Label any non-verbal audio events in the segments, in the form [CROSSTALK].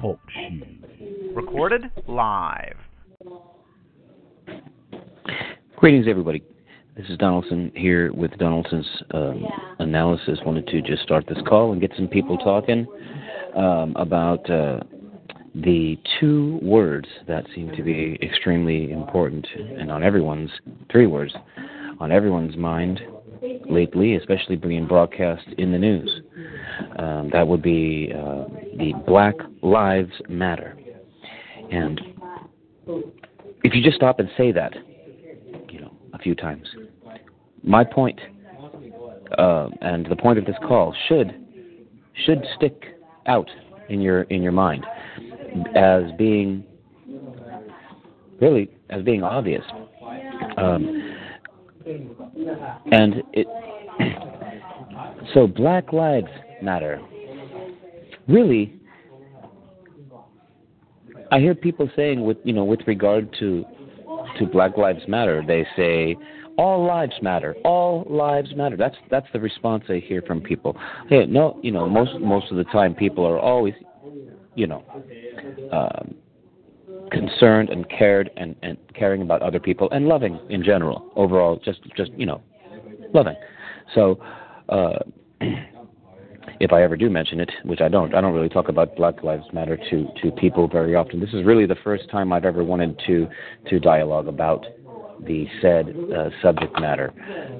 Talk Recorded live. Greetings, everybody. This is Donaldson here with Donaldson's um, analysis. Wanted to just start this call and get some people talking um, about uh, the two words that seem to be extremely important and on everyone's three words on everyone's mind lately, especially being broadcast in the news. Um, that would be uh, the Black Lives Matter. And if you just stop and say that, you know, a few times, my point, uh, and the point of this call should should stick out in your in your mind as being really as being obvious. Um, and it [CLEARS THROAT] so Black Lives Matter. Really, I hear people saying with you know with regard to to Black Lives Matter, they say all lives matter. All lives matter. That's that's the response I hear from people. Hey, no, you know most most of the time people are always, you know, um, concerned and cared and, and caring about other people and loving in general overall just just you know loving so uh, [CLEARS THROAT] if I ever do mention it, which I don't, I don't really talk about Black Lives Matter to, to people very often. This is really the first time I've ever wanted to to dialogue about the said uh, subject matter,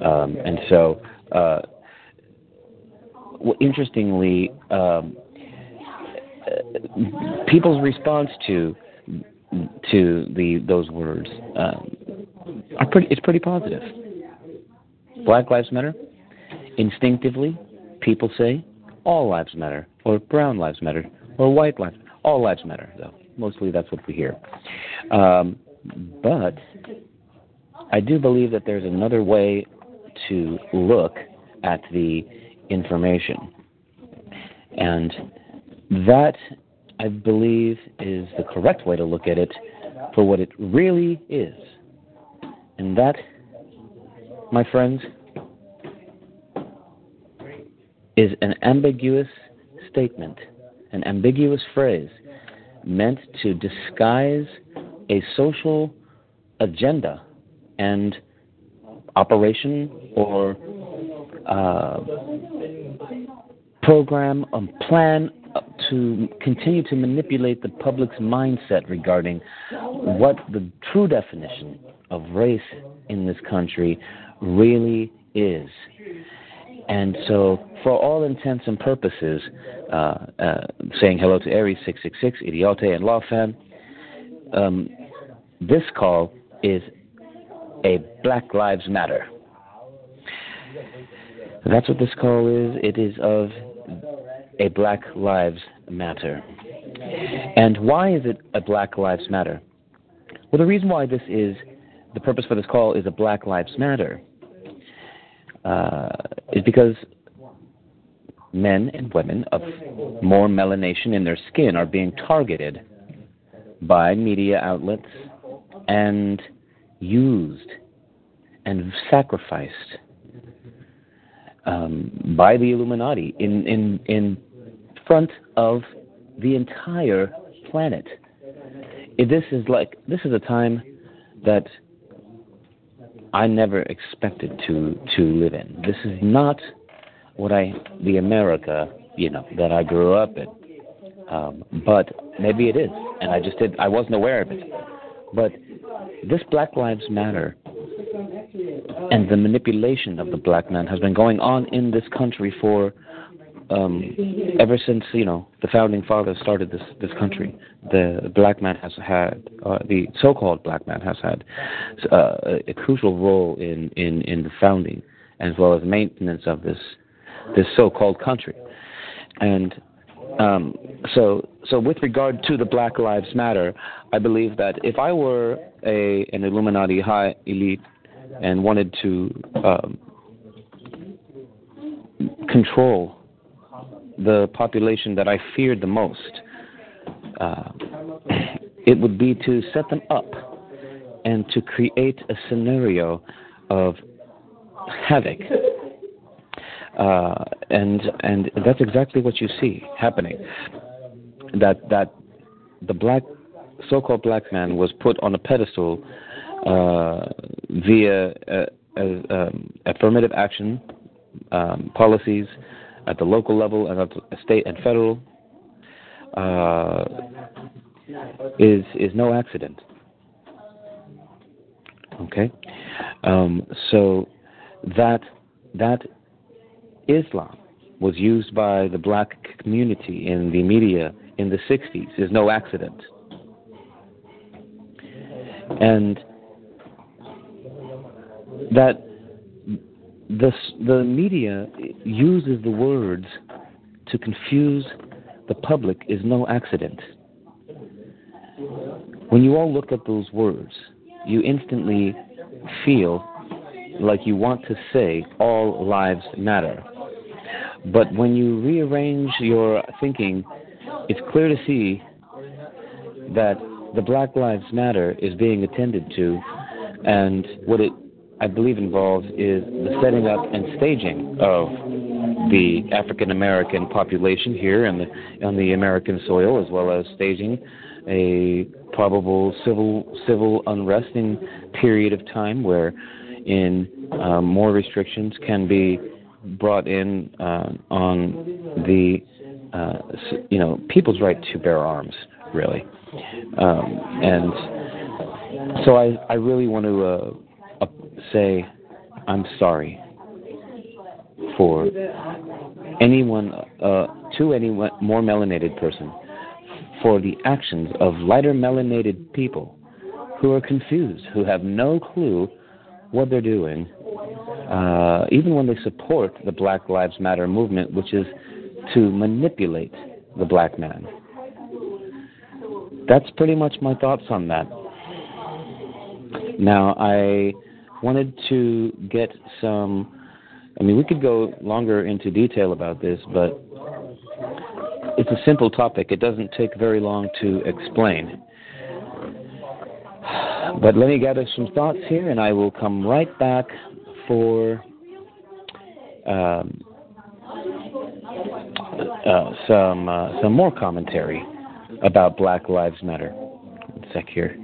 um, and so uh, interestingly, um, people's response to to the those words um, are pretty. It's pretty positive. Black Lives Matter. Instinctively, people say all lives matter, or brown lives matter, or white lives. All lives matter, though. Mostly that's what we hear. Um, but I do believe that there's another way to look at the information. And that, I believe, is the correct way to look at it for what it really is. And that, my friends, is an ambiguous statement, an ambiguous phrase meant to disguise a social agenda and operation or uh, program, a plan to continue to manipulate the public's mindset regarding what the true definition of race in this country really is. And so, for all intents and purposes, uh, uh, saying hello to Aries 666, Idiote, and Lawfan, um, this call is a Black Lives Matter. That's what this call is. It is of a Black Lives Matter. And why is it a Black Lives Matter? Well, the reason why this is the purpose for this call is a Black Lives Matter uh, is because men and women of more melanation in their skin are being targeted by media outlets and used and sacrificed um, by the Illuminati in, in, in front of the entire planet. This is like this is a time that I never expected to to live in. This is not what I the America you know that I grew up in. Um, but maybe it is, and I just did. I wasn't aware of it. But this Black Lives Matter and the manipulation of the black man has been going on in this country for um, ever since you know the founding fathers started this this country, the black man has had uh, the so-called black man has had uh, a crucial role in, in in the founding as well as maintenance of this this so-called country, and um, so so with regard to the Black Lives Matter, I believe that if I were a an Illuminati high elite and wanted to um, control the population that I feared the most, uh, it would be to set them up and to create a scenario of havoc, Uh, and and that's exactly what you see happening. That that the black so-called black man was put on a pedestal uh, via uh, um, affirmative action um, policies at the local level and at the state and federal uh, is is no accident. Okay, um, so that that Islam was used by the black community in the media in the 60s is no accident. And that the, the media uses the words to confuse the public is no accident. When you all look at those words, you instantly feel like you want to say all lives matter. But when you rearrange your thinking, it's clear to see that the Black Lives Matter is being attended to, and what it, I believe, involves is the setting up and staging of the African American population here on the on the American soil, as well as staging a probable civil civil unresting period of time where in um, more restrictions can be brought in uh, on the uh, you know people's right to bear arms, really. Um, and so I I really want to uh, uh, say I'm sorry for anyone uh, to any more melanated person for the actions of lighter melanated people who are confused, who have no clue what they're doing, uh, even when they support the Black Lives Matter movement, which is to manipulate the black man. That's pretty much my thoughts on that. Now, I wanted to get some. I mean, we could go longer into detail about this, but it's a simple topic. It doesn't take very long to explain. But let me gather some thoughts here, and I will come right back for um, uh, some uh, some more commentary about Black Lives Matter. One sec here.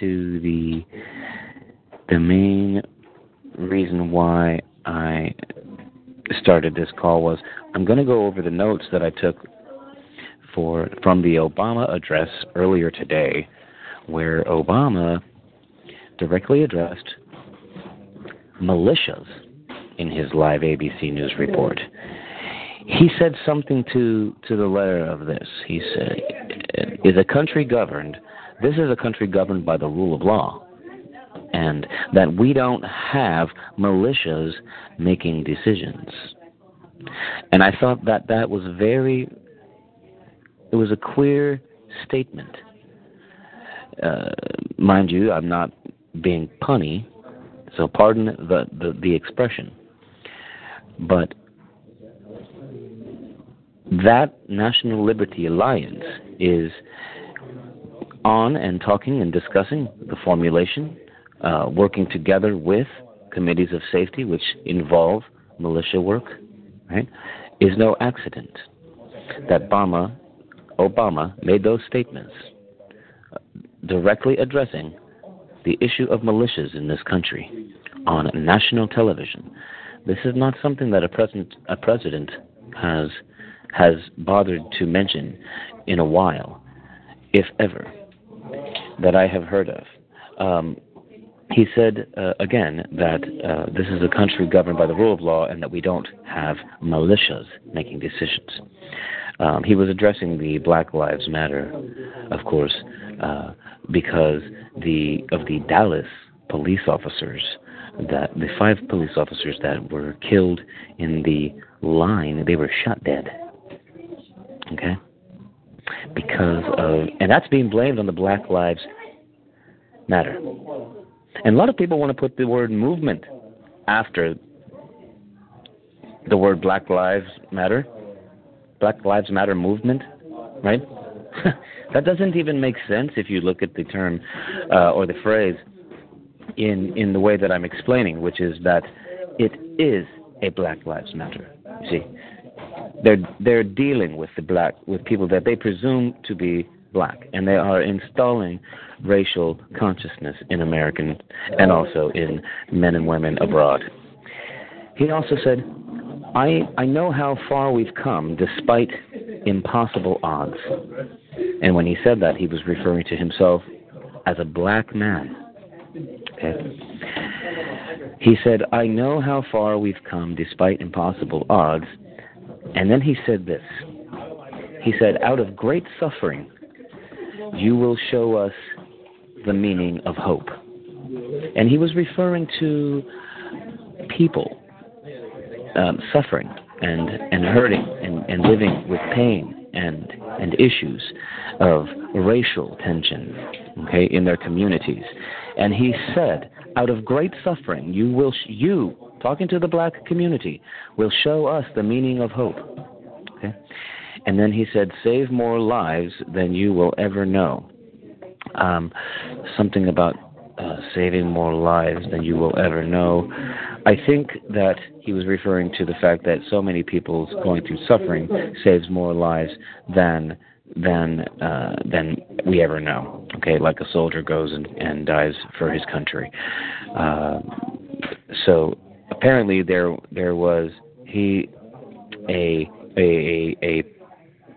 To the the main reason why I started this call was I'm going to go over the notes that I took for from the Obama address earlier today, where Obama directly addressed militias in his live ABC News report. He said something to to the letter of this. He said, "Is a country governed this is a country governed by the rule of law, and that we don't have militias making decisions. And I thought that that was very, it was a clear statement. Uh, mind you, I'm not being punny, so pardon the, the, the expression. But that National Liberty Alliance is on and talking and discussing the formulation, uh, working together with committees of safety, which involve militia work, right, is no accident. That Obama, Obama made those statements uh, directly addressing the issue of militias in this country on national television. This is not something that a president, a president has has bothered to mention in a while, if ever that I have heard of. Um, he said uh, again that uh, this is a country governed by the rule of law and that we don't have militias making decisions. Um, he was addressing the Black Lives Matter, of course, uh, because the of the Dallas police officers that the five police officers that were killed in the line, they were shot dead. Okay? Because of, and that's being blamed on the Black Lives Matter. And a lot of people want to put the word movement after the word Black Lives Matter. Black Lives Matter movement, right? [LAUGHS] that doesn't even make sense if you look at the term uh, or the phrase in in the way that I'm explaining, which is that it is a Black Lives Matter. You see, they're they're dealing with the black with people that they presume to be black, and they are installing racial consciousness in American and also in men and women abroad. He also said, I, I know how far we've come despite impossible odds. And when he said that, he was referring to himself as a black man. Okay? He said, I know how far we've come despite impossible odds. And then he said this He said, Out of great suffering, you will show us the meaning of hope. And he was referring to people um, suffering and, and hurting and, and living with pain and, and issues of racial tension okay, in their communities. And he said, out of great suffering, you will, you, talking to the black community, will show us the meaning of hope. Okay? And then he said, save more lives than you will ever know. Um, something about uh, saving more lives than you will ever know. I think that he was referring to the fact that so many people going through suffering saves more lives than than uh, than we ever know. Okay, like a soldier goes and, and dies for his country. Uh, so apparently there there was he a a a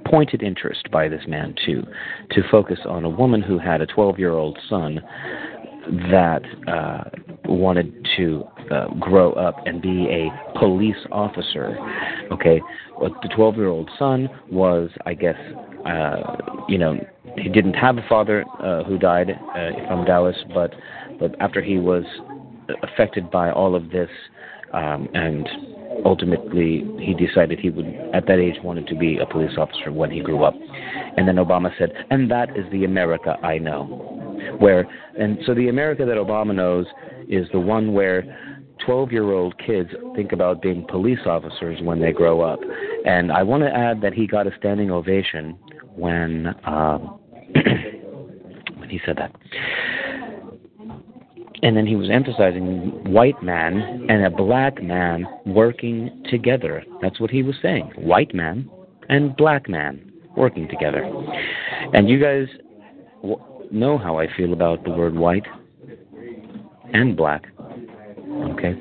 pointed interest by this man too to focus on a woman who had a 12 year old son that uh, wanted to uh, grow up and be a police officer. Okay, well, the 12 year old son was, I guess, uh, you know, he didn't have a father uh, who died uh, from Dallas, but but after he was affected by all of this, um, and ultimately he decided he would, at that age, wanted to be a police officer when he grew up. And then Obama said, "And that is the America I know." Where and so the America that Obama knows is the one where 12 year old kids think about being police officers when they grow up. And I want to add that he got a standing ovation when um, [CLEARS THROAT] when he said that. And then he was emphasizing white man and a black man working together. That's what he was saying. White man and black man working together. And you guys know how I feel about the word white and black. Okay?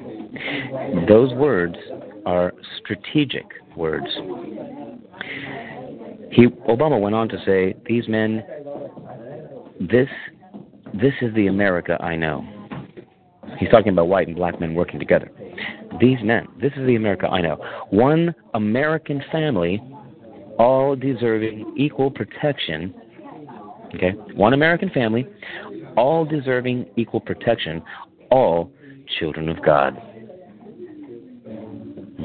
Those words are strategic words. He Obama went on to say, "These men this this is the America I know." He's talking about white and black men working together. These men, this is the America I know. One American family, all deserving equal protection. Okay? One American family, all deserving equal protection, all children of God.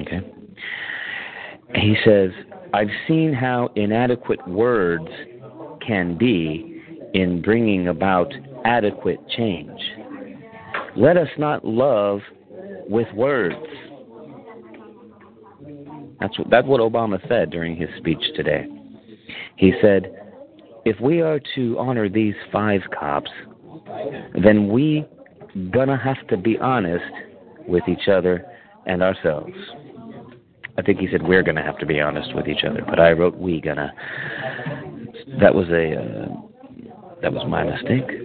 Okay? He says, I've seen how inadequate words can be in bringing about adequate change. Let us not love with words. That's what, that's what Obama said during his speech today. He said, if we are to honor these five cops, then we gonna have to be honest with each other and ourselves. I think he said we're gonna have to be honest with each other, but I wrote we gonna. That was a uh, that was my mistake.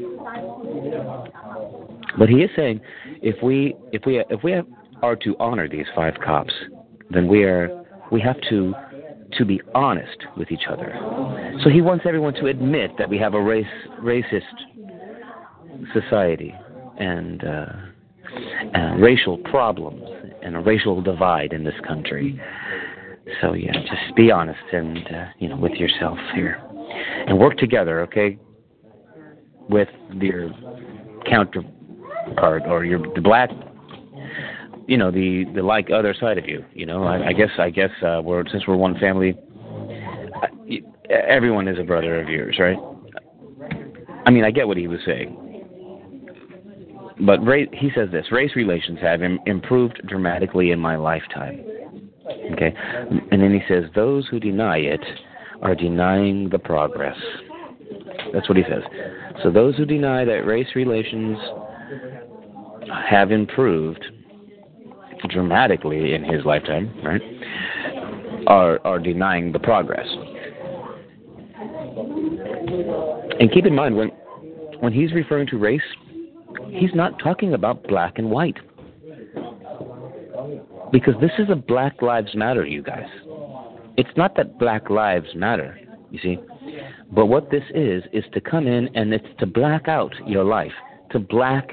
But he is saying if we if we if we are to honor these five cops, then we are we have to to be honest with each other. So he wants everyone to admit that we have a race racist society and uh, uh, racial problems and a racial divide in this country. So yeah, just be honest and uh, you know with yourself here, and work together, okay? With your counterpart or your the black, you know the the like other side of you. You know, I, I guess I guess uh, we're since we're one family, uh, everyone is a brother of yours, right? I mean, I get what he was saying. But race, he says this race relations have Im- improved dramatically in my lifetime. Okay? And then he says, those who deny it are denying the progress. That's what he says. So those who deny that race relations have improved dramatically in his lifetime, right, are, are denying the progress. And keep in mind, when, when he's referring to race, he's not talking about black and white. Because this is a Black Lives Matter, you guys. It's not that Black Lives Matter, you see. But what this is, is to come in and it's to black out your life. To black,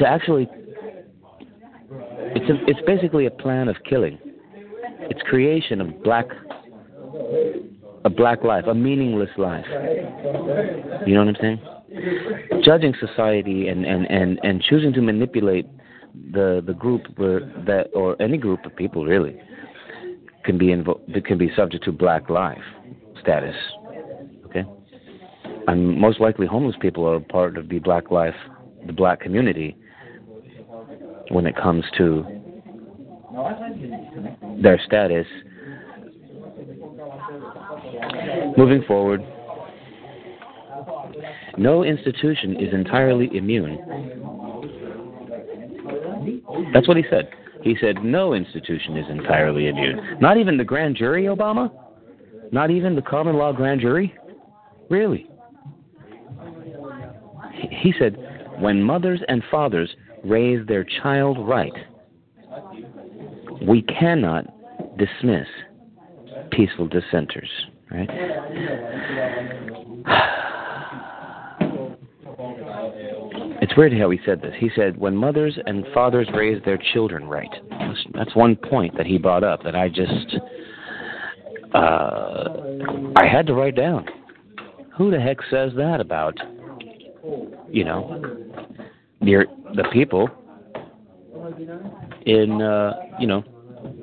to actually, it's, a, it's basically a plan of killing. It's creation of black, a black life, a meaningless life. You know what I'm saying? Judging society and, and, and, and choosing to manipulate the the group where that or any group of people really can be invo- can be subject to black life status. Okay, and most likely homeless people are part of the black life, the black community when it comes to their status. Moving forward, no institution is entirely immune that's what he said. He said no institution is entirely immune. Not even the grand jury, Obama? Not even the common law grand jury? Really? He said, when mothers and fathers raise their child right, we cannot dismiss peaceful dissenters, right? [SIGHS] It's weird how he said this. He said, when mothers and fathers raise their children right. That's one point that he brought up that I just, uh, I had to write down. Who the heck says that about, you know, your, the people in, uh, you know,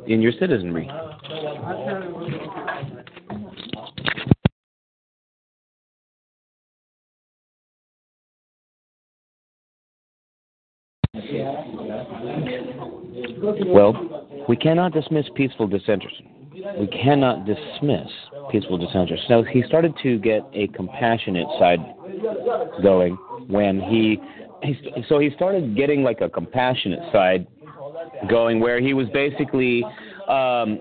in your citizenry? Well, we cannot dismiss peaceful dissenters. We cannot dismiss peaceful dissenters. So he started to get a compassionate side going when he, he so he started getting like a compassionate side going where he was basically um,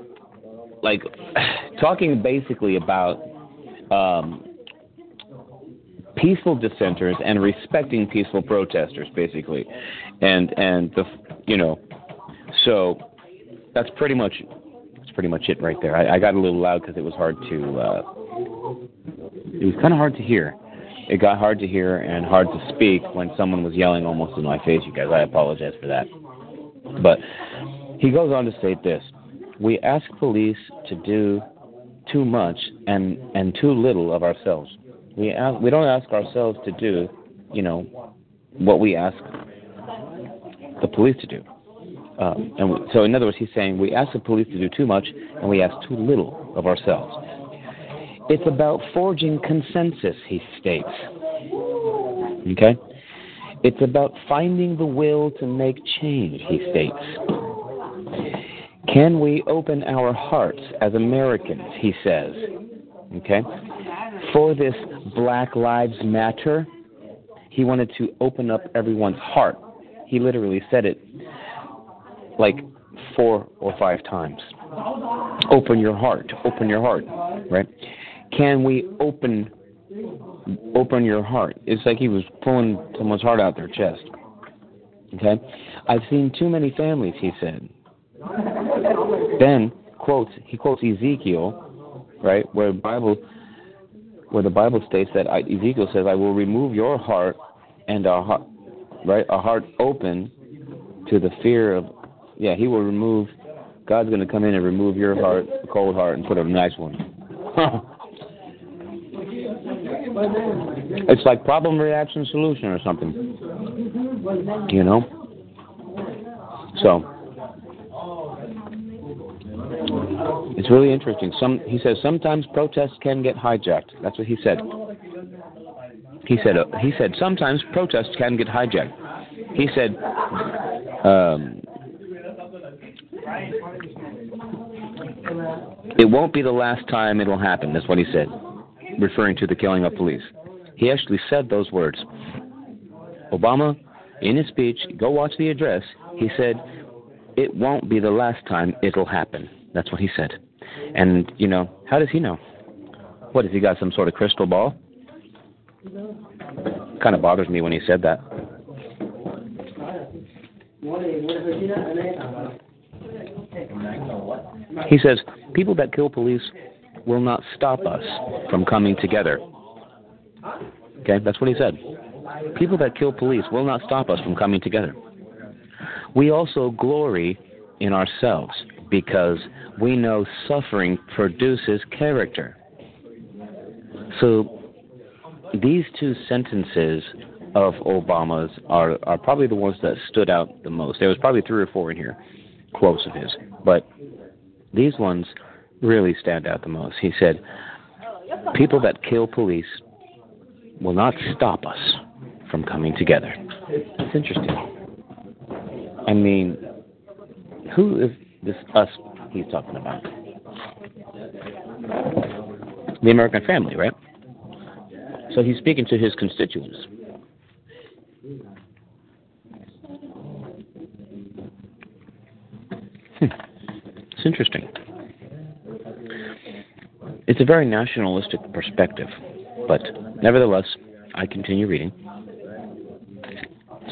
like [SIGHS] talking basically about um, peaceful dissenters and respecting peaceful protesters, basically, and and the you know, so that's pretty much pretty much it right there. I, I got a little loud because it was hard to uh, it was kind of hard to hear. It got hard to hear and hard to speak when someone was yelling almost in my face. You guys, I apologize for that. But he goes on to state this: We ask police to do too much and and too little of ourselves. We ask, we don't ask ourselves to do, you know, what we ask the police to do. Uh, and so, in other words, he's saying we ask the police to do too much and we ask too little of ourselves. It's about forging consensus, he states. Okay? It's about finding the will to make change, he states. Can we open our hearts as Americans, he says. Okay? For this Black Lives Matter, he wanted to open up everyone's heart. He literally said it like four or five times. Open your heart, open your heart, right? Can we open open your heart? It's like he was pulling someone's heart out their chest. Okay? I've seen too many families, he said. Then quotes he quotes Ezekiel, right, where Bible where the Bible states that Ezekiel says, "I will remove your heart and a heart, right, a heart open to the fear of, yeah, he will remove God's going to come in and remove your heart, cold heart, and put a nice one. [LAUGHS] it's like problem, reaction, solution, or something. You know. So it's really interesting. Some he says sometimes protests can get hijacked. That's what he said. He said uh, he said sometimes protests can get hijacked. He said um, it won't be the last time it'll happen. That's what he said, referring to the killing of police. He actually said those words. Obama, in his speech, go watch the address. He said it won't be the last time it'll happen. That's what he said. And you know, how does he know? What has he got? Some sort of crystal ball? Kind of bothers me when he said that. He says, People that kill police will not stop us from coming together. Okay, that's what he said. People that kill police will not stop us from coming together. We also glory in ourselves because we know suffering produces character. So these two sentences of Obama's are, are probably the ones that stood out the most. There was probably three or four in here, quotes of his, but these ones really stand out the most. He said, People that kill police will not stop us from coming together. It's interesting. I mean, who is this us he's talking about? The American family, right? So he's speaking to his constituents. Hmm. It's interesting. It's a very nationalistic perspective, but nevertheless, I continue reading.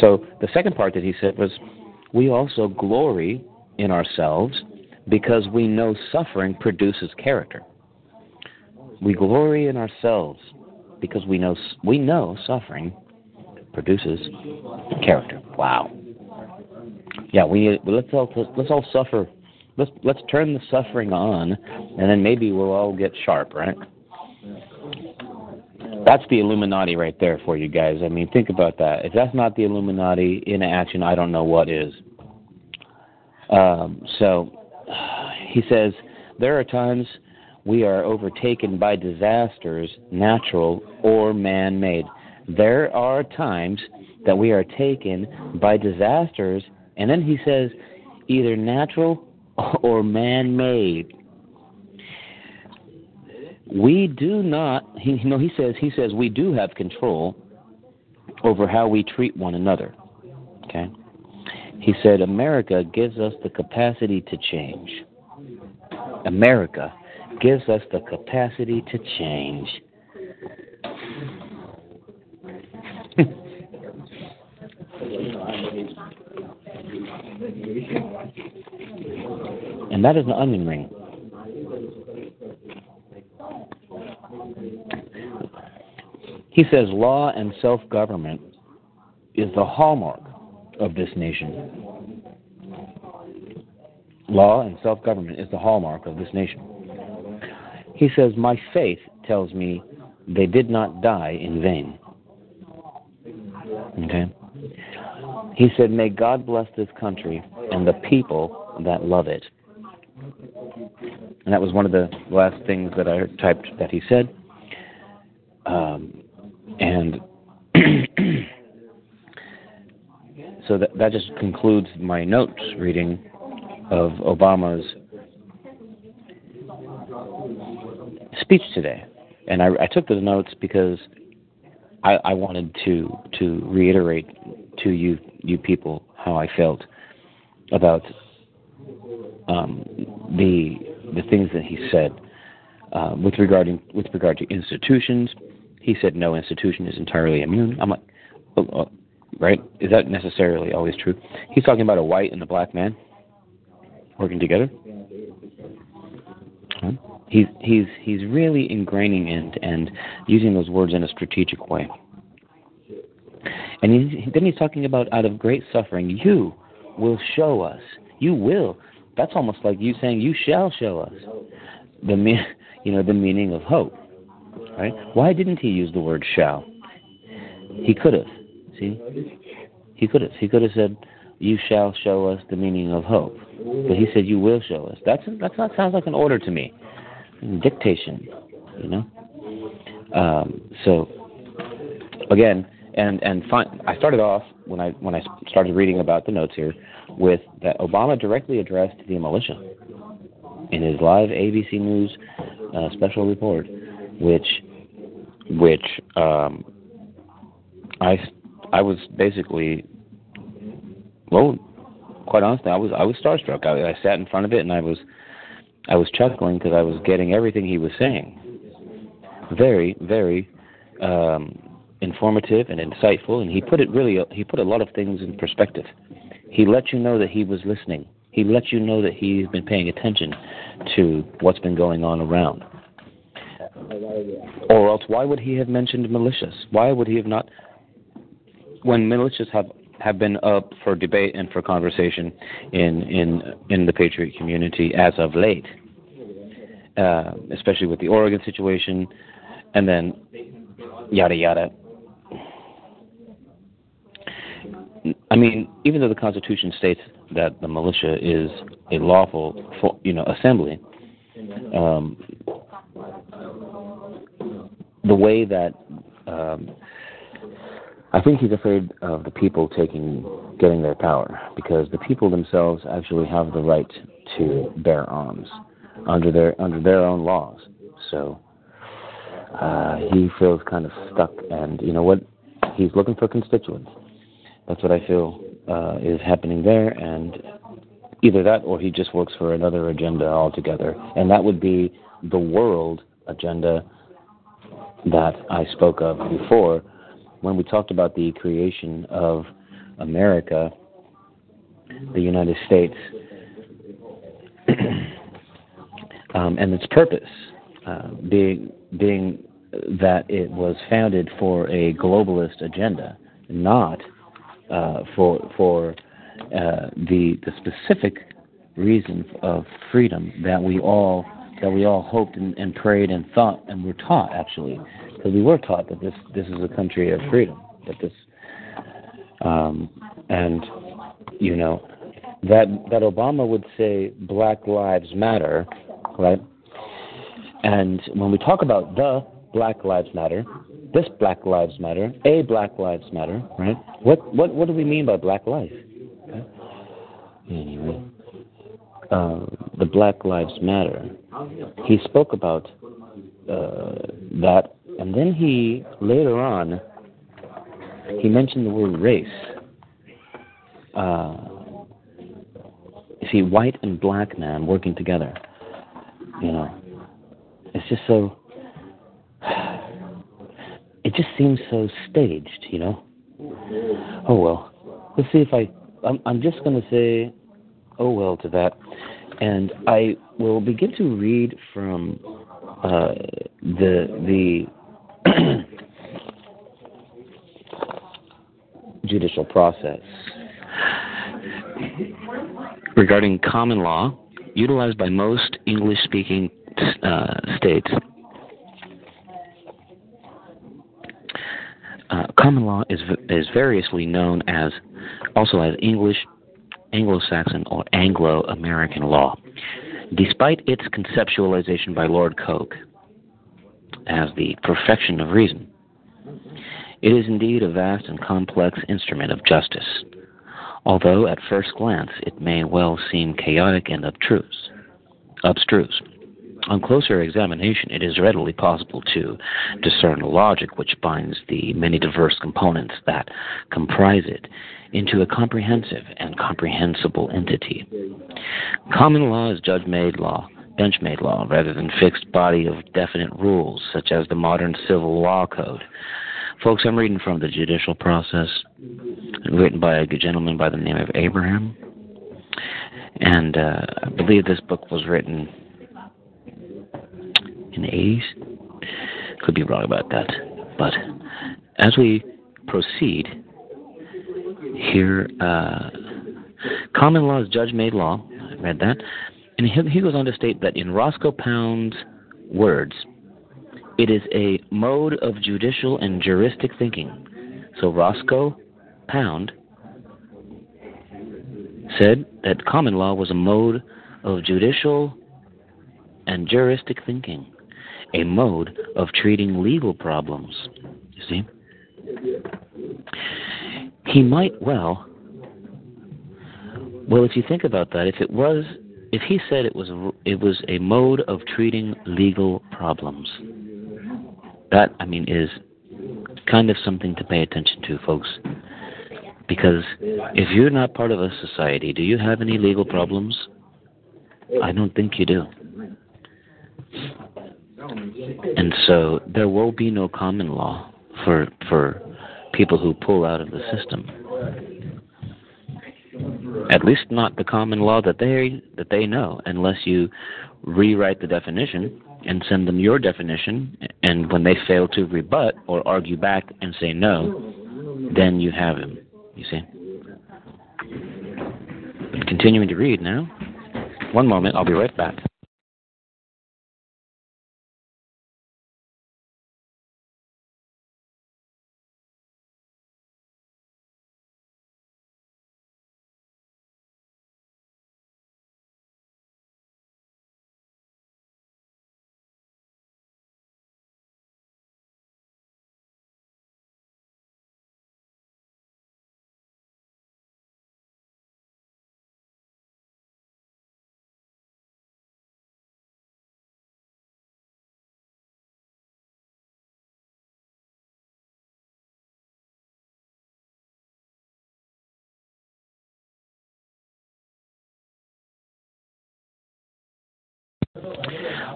So the second part that he said was, We also glory in ourselves because we know suffering produces character. We glory in ourselves because we know we know suffering produces character. Wow. Yeah, we let's all let's all suffer. Let's let's turn the suffering on, and then maybe we'll all get sharp, right? That's the Illuminati right there for you guys. I mean, think about that. If that's not the Illuminati in action, I don't know what is. Um, so he says there are times we are overtaken by disasters, natural or man made. There are times that we are taken by disasters, and then he says either natural or man made. We do not, he, know, he says, he says we do have control over how we treat one another. Okay? He said, America gives us the capacity to change. America gives us the capacity to change. [LAUGHS] and that is an onion ring. He says law and self government is the hallmark of this nation. Law and self government is the hallmark of this nation. He says, My faith tells me they did not die in vain. Okay? He said, May God bless this country and the people that love it. And that was one of the last things that I typed that he said. Um, and [CLEARS THROAT] so that, that just concludes my notes reading of Obama's speech today, and I, I took those notes because I, I wanted to to reiterate to you you people how I felt about um, the the things that he said uh, with regarding with regard to institutions. He said no institution is entirely immune. I'm like, oh, oh, right? Is that necessarily always true? He's talking about a white and a black man working together. He's he's he's really ingraining and and using those words in a strategic way. And he, then he's talking about out of great suffering, you will show us. You will that's almost like you saying, "You shall show us." The me- you know the meaning of hope, right? Why didn't he use the word "shall"? He could have. See, he could have. He could have said, "You shall show us the meaning of hope," but he said, "You will show us." That's that's not sounds like an order to me. Dictation, you know. Um, so again, and and fi- I started off when I when I started reading about the notes here with that Obama directly addressed the militia in his live ABC News uh, special report, which which um, I I was basically well, quite honestly, I was I was starstruck. I, I sat in front of it and I was I was chuckling because I was getting everything he was saying. Very very um, informative and insightful, and he put it really he put a lot of things in perspective. He let you know that he was listening. He let you know that he's been paying attention to what's been going on around. Or else, why would he have mentioned militias? Why would he have not? When militias have have been up for debate and for conversation in in in the patriot community as of late, uh, especially with the Oregon situation, and then yada yada. I mean, even though the Constitution states that the militia is a lawful, you know, assembly, um, the way that um, I think he's afraid of the people taking, getting their power, because the people themselves actually have the right to bear arms under their under their own laws. So uh, he feels kind of stuck, and you know what? He's looking for constituents. That's what I feel uh, is happening there, and either that or he just works for another agenda altogether, and that would be the world agenda that I spoke of before. When we talked about the creation of America, the United States, [CLEARS THROAT] um, and its purpose uh, being being that it was founded for a globalist agenda, not uh, for for uh, the the specific reason of freedom that we all that we all hoped and, and prayed and thought and were taught actually. Because we were taught that this this is a country of freedom that this um, and you know that that Obama would say Black Lives Matter right? And when we talk about the Black Lives Matter this Black Lives Matter, a Black Lives Matter, right? What what what do we mean by Black life? Okay. Anyway, uh, the Black Lives Matter. He spoke about uh, that, and then he later on he mentioned the word race. Uh, see, white and black man working together. You know, it's just so it just seems so staged, you know. Oh well, let's see if I. I'm, I'm just going to say, oh well, to that, and I will begin to read from uh, the the [CLEARS THROAT] judicial process regarding common law utilized by most English-speaking uh, states Common law is is variously known as also as English, Anglo-Saxon, or Anglo-American law. Despite its conceptualization by Lord Coke as the perfection of reason, it is indeed a vast and complex instrument of justice, although at first glance it may well seem chaotic and abstruse. abstruse. On closer examination, it is readily possible to discern a logic which binds the many diverse components that comprise it into a comprehensive and comprehensible entity. Common law is judge made law, bench made law, rather than fixed body of definite rules, such as the modern civil law code. Folks, I'm reading from the judicial process, written by a gentleman by the name of Abraham. And uh, I believe this book was written in the 80s. Could be wrong about that. But as we proceed, here, uh, common law is judge made law, I read that. And he, he goes on to state that in Roscoe Pound's words, it is a mode of judicial and juristic thinking. So Roscoe Pound said that common law was a mode of judicial and juristic thinking, a mode of treating legal problems. You see? He might well, well, if you think about that, if it was, if he said it was, it was a mode of treating legal problems, that, I mean, is kind of something to pay attention to, folks. Because if you're not part of a society, do you have any legal problems? I don't think you do. And so there will be no common law for for people who pull out of the system. At least not the common law that they that they know, unless you rewrite the definition and send them your definition, and when they fail to rebut or argue back and say no, then you have him. You see. Continuing to read now. One moment, I'll be right back.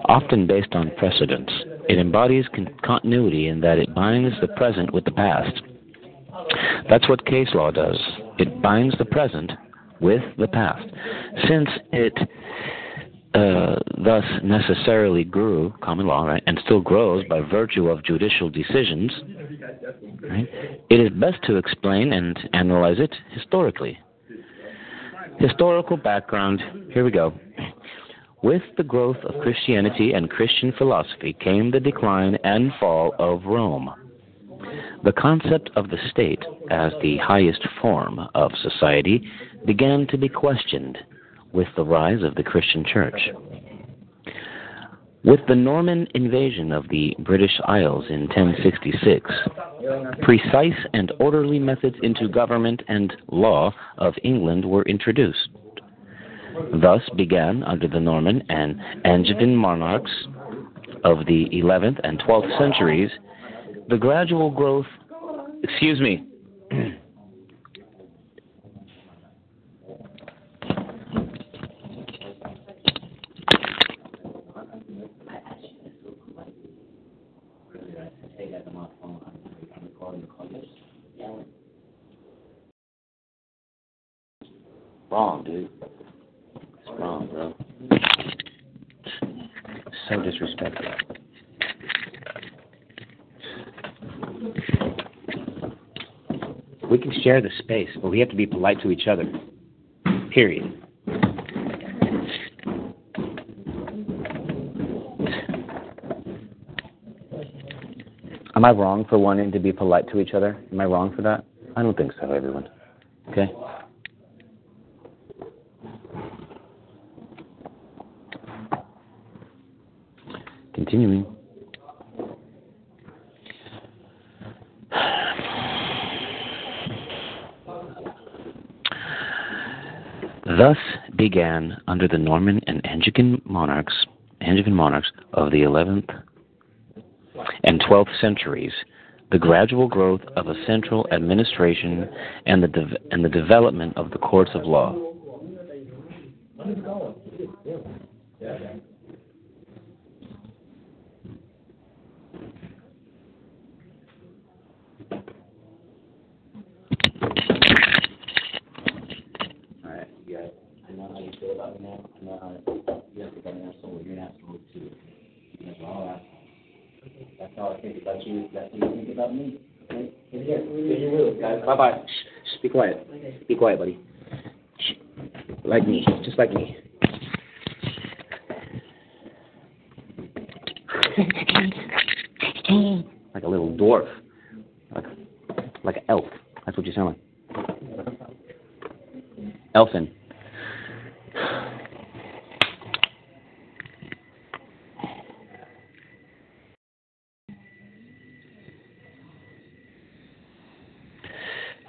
Often based on precedents, it embodies con- continuity in that it binds the present with the past. That's what case law does. It binds the present with the past. Since it uh, thus necessarily grew, common law, right, and still grows by virtue of judicial decisions, right, it is best to explain and analyze it historically. Historical background, here we go. With the growth of Christianity and Christian philosophy came the decline and fall of Rome. The concept of the state as the highest form of society began to be questioned with the rise of the Christian Church. With the Norman invasion of the British Isles in 1066, precise and orderly methods into government and law of England were introduced. Thus began, under the Norman and Angevin monarchs of the 11th and 12th centuries, the gradual growth. Excuse me. Wrong, dude wrong, bro. So disrespectful. We can share the space, but we have to be polite to each other. Period. Am I wrong for wanting to be polite to each other? Am I wrong for that? I don't think so, everyone. Okay? Continuing. Thus began under the Norman and Angevin monarchs, Angevin monarchs of the 11th and 12th centuries the gradual growth of a central administration and the, de- and the development of the courts of law. That's all I think about you. That's what you think about me. Okay? you will, guys. Bye bye. Shh, shh, be quiet. Be quiet, buddy. Shh. Like me, just like me. like a little dwarf, like like an elf. That's what you sound like. Elfin.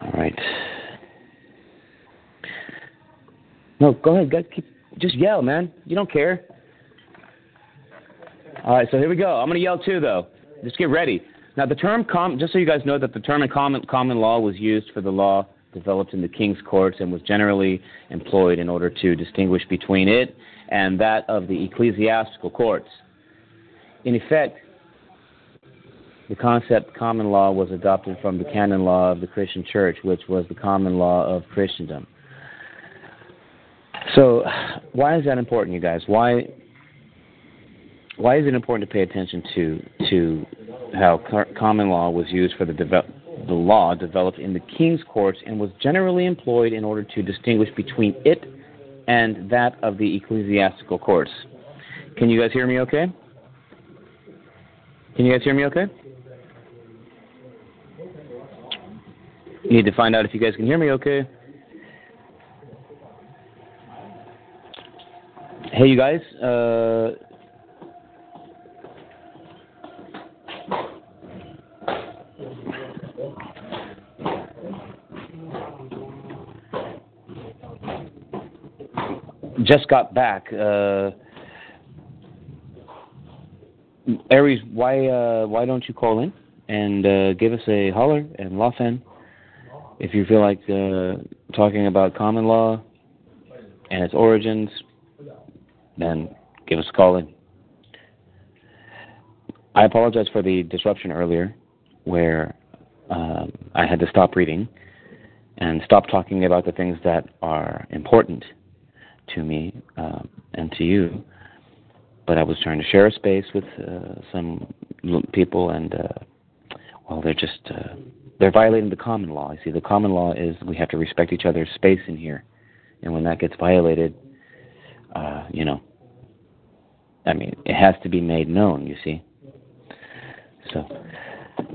All right. Go, keep, just yell, man. You don't care. All right, so here we go. I'm to yell too, though. Just get ready. Now, the term com, just so you guys know that the term in common, common law was used for the law developed in the king's courts and was generally employed in order to distinguish between it and that of the ecclesiastical courts. In effect, the concept common law was adopted from the canon law of the Christian church, which was the common law of Christendom. So, why is that important, you guys? Why why is it important to pay attention to to how common law was used for the the law developed in the king's courts and was generally employed in order to distinguish between it and that of the ecclesiastical courts? Can you guys hear me okay? Can you guys hear me okay? Need to find out if you guys can hear me okay. Hey, you guys. Uh, just got back. Uh, Aries, why uh, why don't you call in and uh, give us a holler and Lawfen if you feel like uh, talking about common law and its origins, then give us a call in. I apologize for the disruption earlier, where um, I had to stop reading and stop talking about the things that are important to me um, and to you. But I was trying to share a space with uh, some people, and uh, well, they're just uh, they're violating the common law. You see, the common law is we have to respect each other's space in here, and when that gets violated, uh, you know, I mean, it has to be made known. You see. So,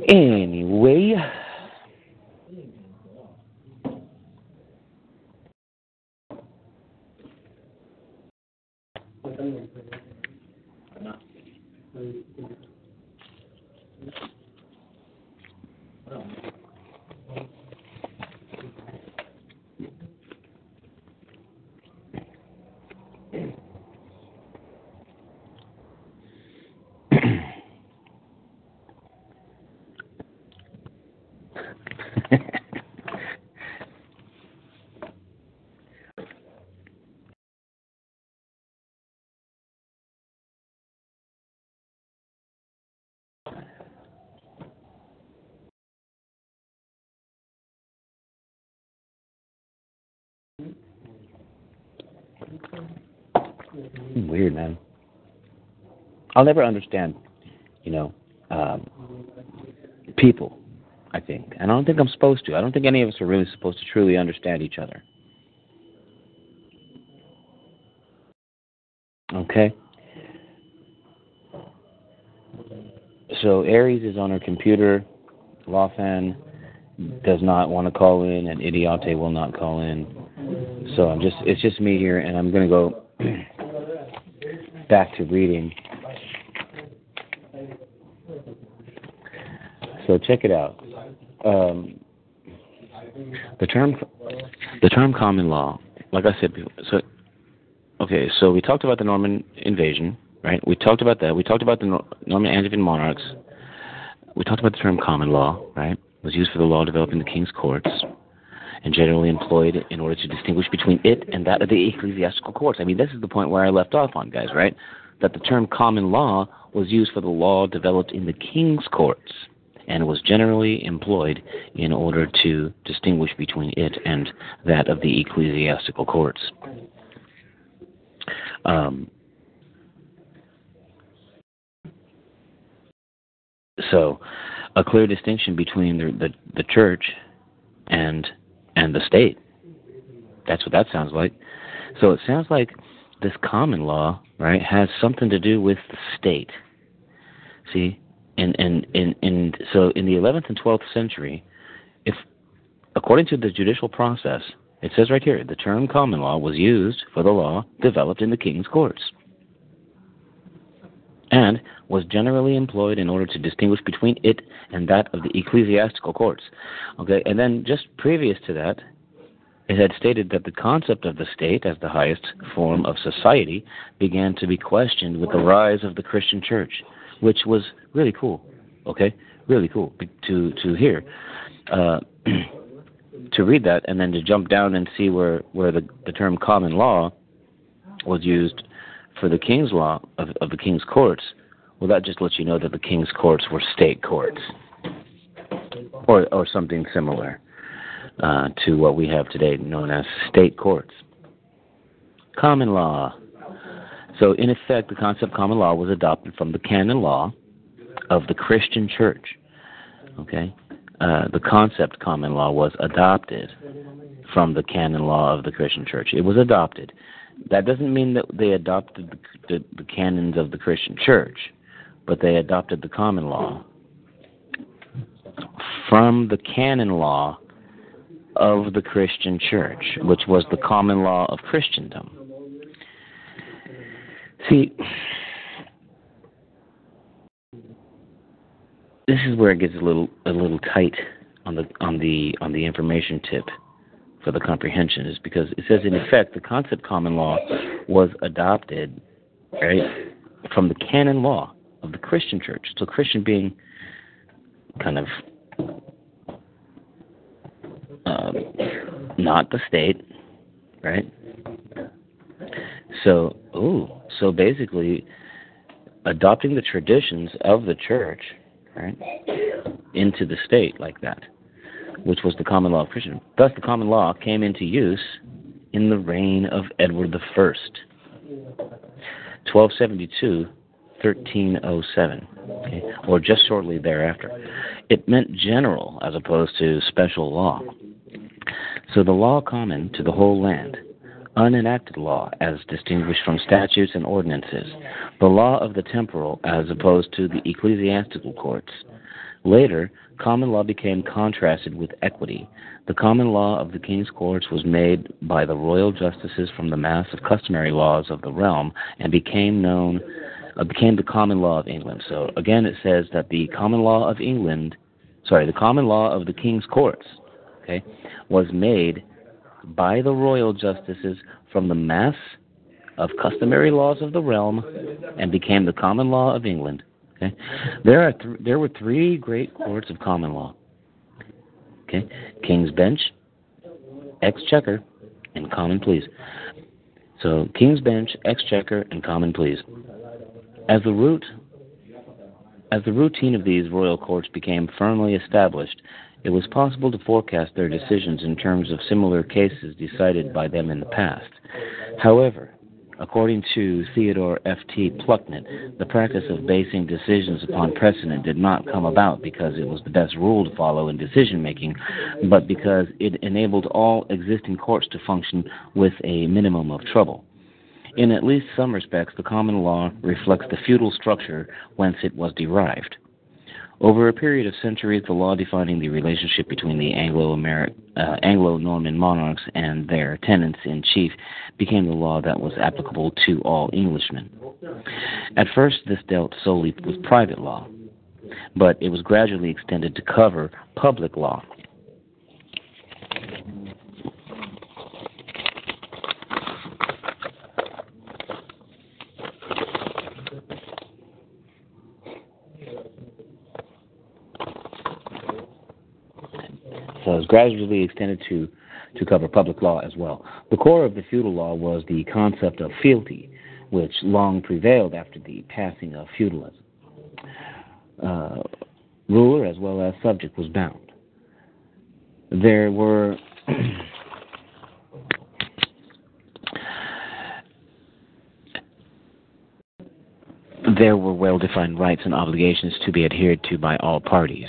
anyway. Weird, man. I'll never understand, you know, um, people. I think, and I don't think I'm supposed to. I don't think any of us are really supposed to truly understand each other. Okay. So Aries is on her computer. Lawfan does not want to call in, and Idiate will not call in. So I'm just it's just me here, and I'm gonna go [CLEARS THROAT] back to reading. So check it out. Um, the term the term common law, like I said, so okay, so we talked about the Norman invasion, right? We talked about that. We talked about the Norman Angevin monarchs. We talked about the term common law, right? It was used for the law developed in the king's courts and generally employed in order to distinguish between it and that of the ecclesiastical courts. I mean, this is the point where I left off on, guys, right? That the term common law was used for the law developed in the king's courts and was generally employed in order to distinguish between it and that of the ecclesiastical courts. Um, so, a clear distinction between the, the, the church and and the state. That's what that sounds like. So it sounds like this common law, right, has something to do with the state. See, and and and and so in the 11th and 12th century, if according to the judicial process, it says right here, the term common law was used for the law developed in the king's courts and was generally employed in order to distinguish between it and that of the ecclesiastical courts. Okay, and then just previous to that, it had stated that the concept of the state as the highest form of society began to be questioned with the rise of the Christian church, which was really cool. Okay, really cool to to hear, uh, [CLEARS THROAT] to read that, and then to jump down and see where where the the term common law was used for the king's law of, of the king's courts. Well, that just lets you know that the king's courts were state courts, or or something similar uh, to what we have today, known as state courts. Common law. So, in effect, the concept common law was adopted from the canon law of the Christian church. Okay? Uh, the concept common law was adopted from the canon law of the Christian church. It was adopted. That doesn't mean that they adopted the, the, the canons of the Christian church, but they adopted the common law from the canon law of the Christian church, which was the common law of Christendom. See, this is where it gets a little a little tight on the on the on the information tip for the comprehension is because it says in effect the concept common law was adopted right from the canon law of the Christian church. So Christian being kind of um, not the state, right? So, ooh, so basically, adopting the traditions of the church, right, into the state like that, which was the common law of Christian. Thus, the common law came into use in the reign of Edward I, 1272 1307, okay, or just shortly thereafter. It meant general as opposed to special law. So the law common to the whole land, unenacted law as distinguished from statutes and ordinances, the law of the temporal as opposed to the ecclesiastical courts. Later, common law became contrasted with equity. The common law of the king's courts was made by the royal justices from the mass of customary laws of the realm and became known uh, became the common law of England. So again, it says that the common law of England, sorry, the common law of the king's courts, okay, was made by the royal justices from the mass of customary laws of the realm and became the common law of England. Okay, there are th- there were three great courts of common law. Okay, King's Bench, Exchequer, and Common Pleas. So King's Bench, Exchequer, and Common Pleas. As the root as the routine of these royal courts became firmly established, it was possible to forecast their decisions in terms of similar cases decided by them in the past. However, according to Theodore F.T. Plucknett, the practice of basing decisions upon precedent did not come about because it was the best rule to follow in decision making, but because it enabled all existing courts to function with a minimum of trouble. In at least some respects, the common law reflects the feudal structure whence it was derived. Over a period of centuries, the law defining the relationship between the uh, Anglo-Norman monarchs and their tenants in chief became the law that was applicable to all Englishmen. At first, this dealt solely with private law, but it was gradually extended to cover public law. Gradually extended to, to cover public law as well. The core of the feudal law was the concept of fealty, which long prevailed after the passing of feudalism. Uh, ruler as well as subject was bound. There were [CLEARS THROAT] there were well defined rights and obligations to be adhered to by all parties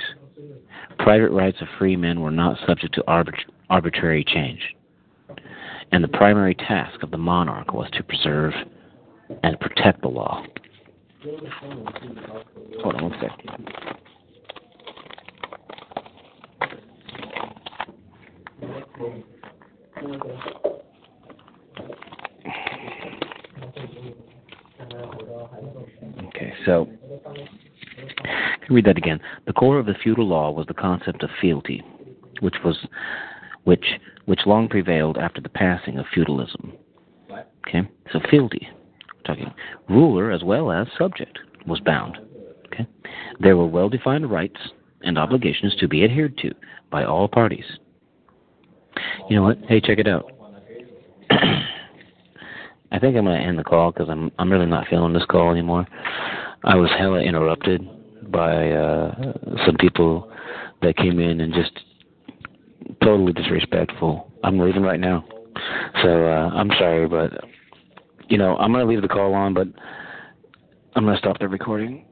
private rights of free men were not subject to arbit- arbitrary change, and the primary task of the monarch was to preserve and protect the law. Hold on one second. Okay, so read that again. The core of the feudal law was the concept of fealty, which was which which long prevailed after the passing of feudalism. Okay, so fealty, talking ruler as well as subject was bound. Okay, there were well-defined rights and obligations to be adhered to by all parties. You know what? Hey, check it out. [CLEARS THROAT] I think I'm going to end the call because I'm I'm really not feeling this call anymore. I was hella interrupted by uh, some people that came in and just totally disrespectful. I'm leaving right now, so uh, I'm sorry, but you know I'm going to leave the call on, but I'm going to stop the recording.